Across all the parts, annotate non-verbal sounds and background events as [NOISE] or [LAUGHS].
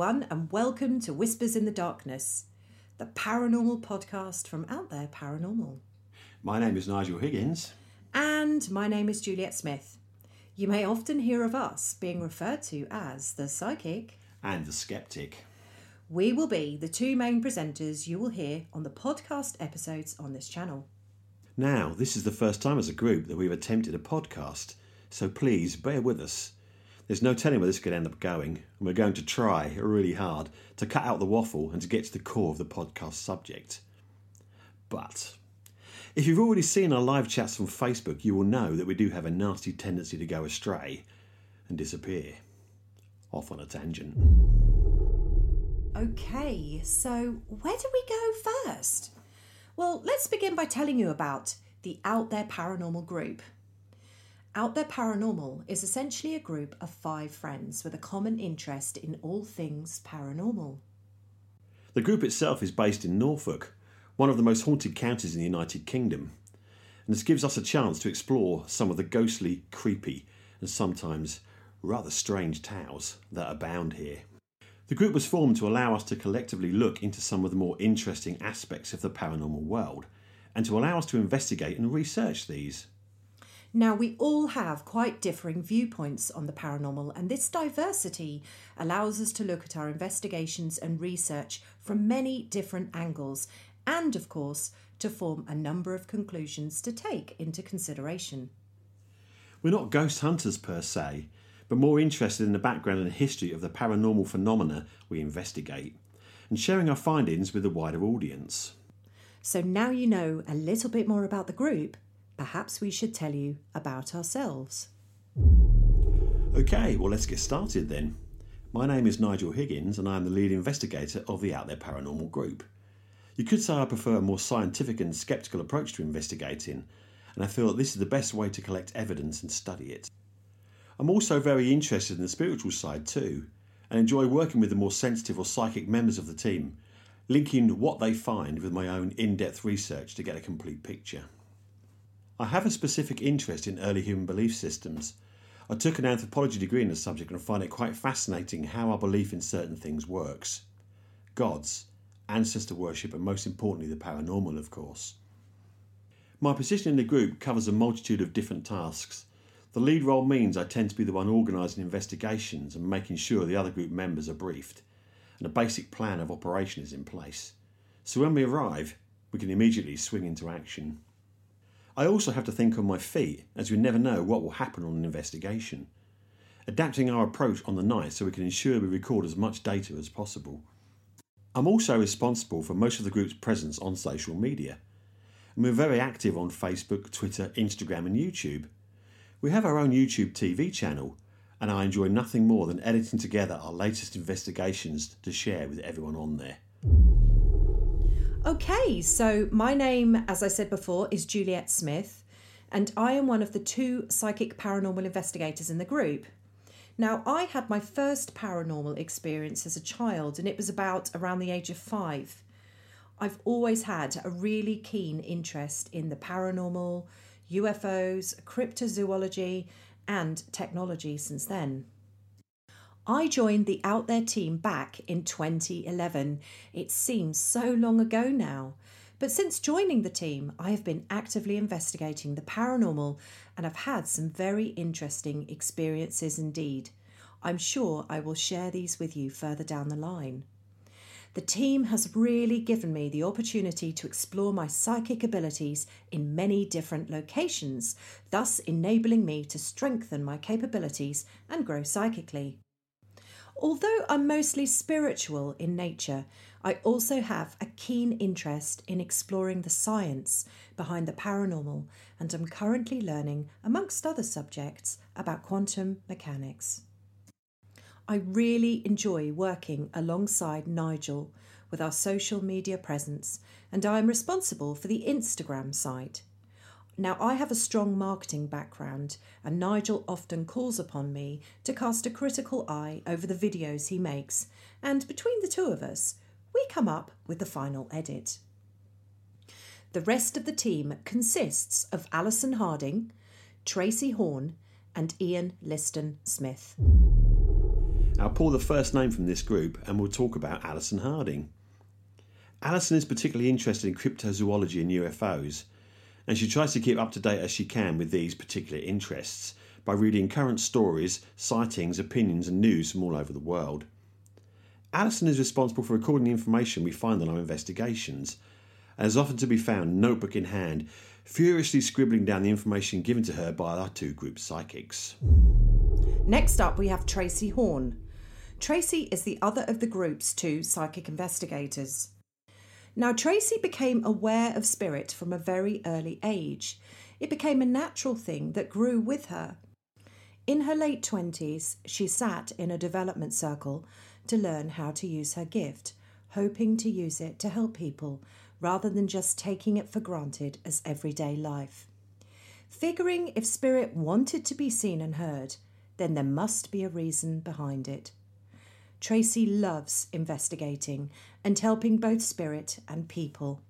everyone, and welcome to Whispers in the Darkness, the paranormal podcast from Out There Paranormal. My name is Nigel Higgins. And my name is Juliet Smith. You may often hear of us being referred to as the psychic and the skeptic. We will be the two main presenters you will hear on the podcast episodes on this channel. Now, this is the first time as a group that we've attempted a podcast, so please bear with us. There's no telling where this could end up going, and we're going to try really hard to cut out the waffle and to get to the core of the podcast subject. But if you've already seen our live chats on Facebook, you will know that we do have a nasty tendency to go astray and disappear. Off on a tangent. Okay, so where do we go first? Well, let's begin by telling you about the Out There Paranormal group. Out There Paranormal is essentially a group of five friends with a common interest in all things paranormal. The group itself is based in Norfolk, one of the most haunted counties in the United Kingdom, and this gives us a chance to explore some of the ghostly, creepy, and sometimes rather strange tales that abound here. The group was formed to allow us to collectively look into some of the more interesting aspects of the paranormal world and to allow us to investigate and research these. Now, we all have quite differing viewpoints on the paranormal, and this diversity allows us to look at our investigations and research from many different angles, and of course, to form a number of conclusions to take into consideration. We're not ghost hunters per se, but more interested in the background and history of the paranormal phenomena we investigate, and sharing our findings with a wider audience. So now you know a little bit more about the group perhaps we should tell you about ourselves. Okay, well, let's get started then. My name is Nigel Higgins, and I am the lead investigator of the Out There Paranormal Group. You could say I prefer a more scientific and skeptical approach to investigating, and I feel that this is the best way to collect evidence and study it. I'm also very interested in the spiritual side too, and enjoy working with the more sensitive or psychic members of the team, linking what they find with my own in depth research to get a complete picture. I have a specific interest in early human belief systems. I took an anthropology degree in the subject and find it quite fascinating how our belief in certain things works. Gods, ancestor worship, and most importantly, the paranormal, of course. My position in the group covers a multitude of different tasks. The lead role means I tend to be the one organising investigations and making sure the other group members are briefed, and a basic plan of operation is in place. So when we arrive, we can immediately swing into action. I also have to think on my feet, as we never know what will happen on an investigation. Adapting our approach on the night so we can ensure we record as much data as possible. I'm also responsible for most of the group's presence on social media. And we're very active on Facebook, Twitter, Instagram, and YouTube. We have our own YouTube TV channel, and I enjoy nothing more than editing together our latest investigations to share with everyone on there. Okay, so my name, as I said before, is Juliet Smith, and I am one of the two psychic paranormal investigators in the group. Now, I had my first paranormal experience as a child, and it was about around the age of five. I've always had a really keen interest in the paranormal, UFOs, cryptozoology, and technology since then. I joined the Out There team back in 2011. It seems so long ago now. But since joining the team, I have been actively investigating the paranormal and I've had some very interesting experiences indeed. I'm sure I will share these with you further down the line. The team has really given me the opportunity to explore my psychic abilities in many different locations, thus enabling me to strengthen my capabilities and grow psychically. Although I'm mostly spiritual in nature, I also have a keen interest in exploring the science behind the paranormal, and am currently learning, amongst other subjects, about quantum mechanics. I really enjoy working alongside Nigel with our social media presence, and I am responsible for the Instagram site. Now, I have a strong marketing background, and Nigel often calls upon me to cast a critical eye over the videos he makes, and between the two of us, we come up with the final edit. The rest of the team consists of Alison Harding, Tracy Horn, and Ian Liston Smith. I'll pull the first name from this group and we'll talk about Alison Harding. Alison is particularly interested in cryptozoology and UFOs, and she tries to keep up to date as she can with these particular interests by reading current stories, sightings, opinions, and news from all over the world. Alison is responsible for recording the information we find on our investigations, and is often to be found, notebook in hand, furiously scribbling down the information given to her by our two group psychics. Next up, we have Tracy Horn. Tracy is the other of the group's two psychic investigators. Now, Tracy became aware of spirit from a very early age. It became a natural thing that grew with her. In her late 20s, she sat in a development circle to learn how to use her gift, hoping to use it to help people rather than just taking it for granted as everyday life. Figuring if spirit wanted to be seen and heard, then there must be a reason behind it. Tracy loves investigating and helping both spirit and people.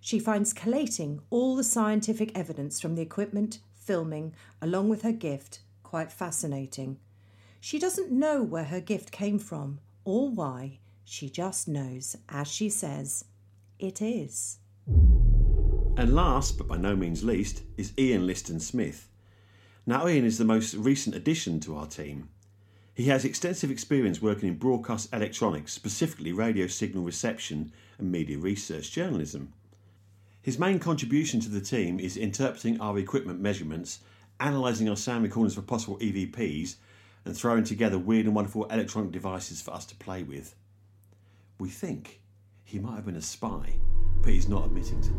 She finds collating all the scientific evidence from the equipment, filming, along with her gift, quite fascinating. She doesn't know where her gift came from or why, she just knows, as she says, it is. And last, but by no means least, is Ian Liston Smith. Now, Ian is the most recent addition to our team. He has extensive experience working in broadcast electronics, specifically radio signal reception and media research journalism. His main contribution to the team is interpreting our equipment measurements, analysing our sound recordings for possible EVPs, and throwing together weird and wonderful electronic devices for us to play with. We think he might have been a spy, but he's not admitting to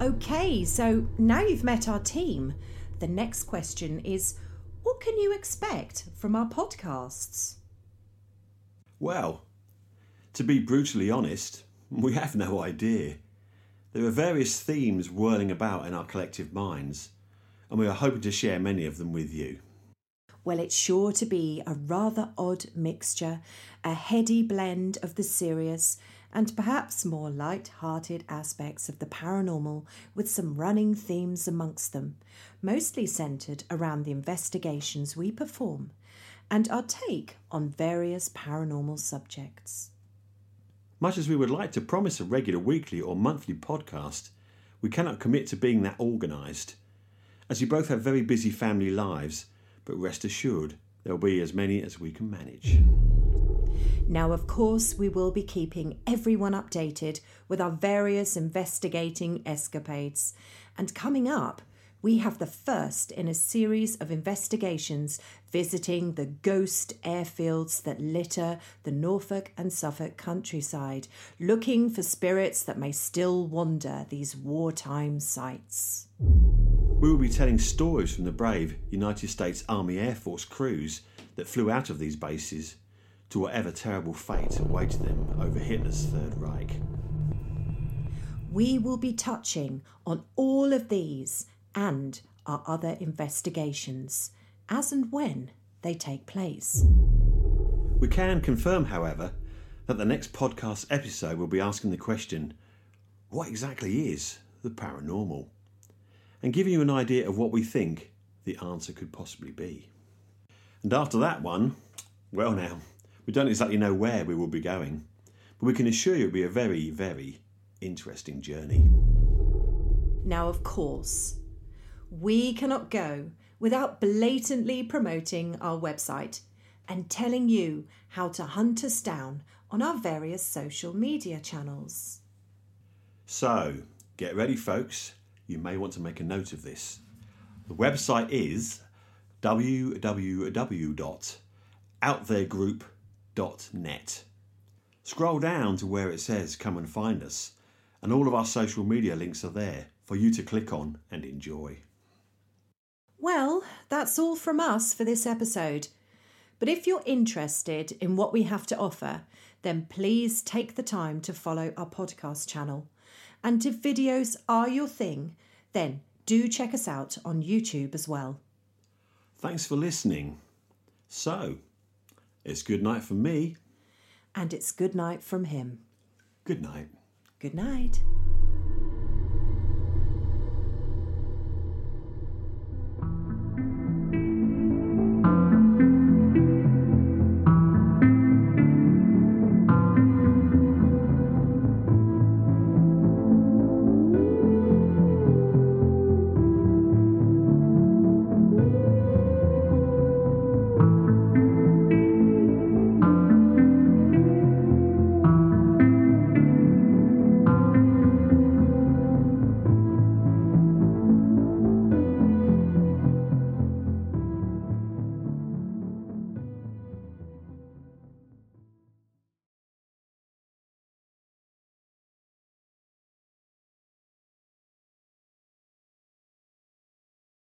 that. Okay, so now you've met our team, the next question is what can you expect from our podcasts? Well, to be brutally honest, [LAUGHS] we have no idea. There are various themes whirling about in our collective minds, and we are hoping to share many of them with you. Well, it's sure to be a rather odd mixture, a heady blend of the serious and perhaps more light-hearted aspects of the paranormal with some running themes amongst them, mostly centred around the investigations we perform and our take on various paranormal subjects. Much as we would like to promise a regular weekly or monthly podcast, we cannot commit to being that organised. As we both have very busy family lives, but rest assured, there'll be as many as we can manage. Now, of course, we will be keeping everyone updated with our various investigating escapades. And coming up, we have the first in a series of investigations visiting the ghost airfields that litter the Norfolk and Suffolk countryside, looking for spirits that may still wander these wartime sites. We will be telling stories from the brave United States Army Air Force crews that flew out of these bases to whatever terrible fate awaited them over Hitler's Third Reich. We will be touching on all of these and our other investigations as and when they take place. We can confirm, however, that the next podcast episode will be asking the question what exactly is the paranormal? And giving you an idea of what we think the answer could possibly be. And after that one, well, now, we don't exactly know where we will be going, but we can assure you it'll be a very, very interesting journey. Now, of course, we cannot go without blatantly promoting our website and telling you how to hunt us down on our various social media channels. So, get ready, folks. You may want to make a note of this. The website is www.outtheregroup.net. Scroll down to where it says Come and Find Us, and all of our social media links are there for you to click on and enjoy. Well, that's all from us for this episode. But if you're interested in what we have to offer, then please take the time to follow our podcast channel. And if videos are your thing, then do check us out on YouTube as well. Thanks for listening. So, it's good night from me. And it's good night from him. Good night. Good night.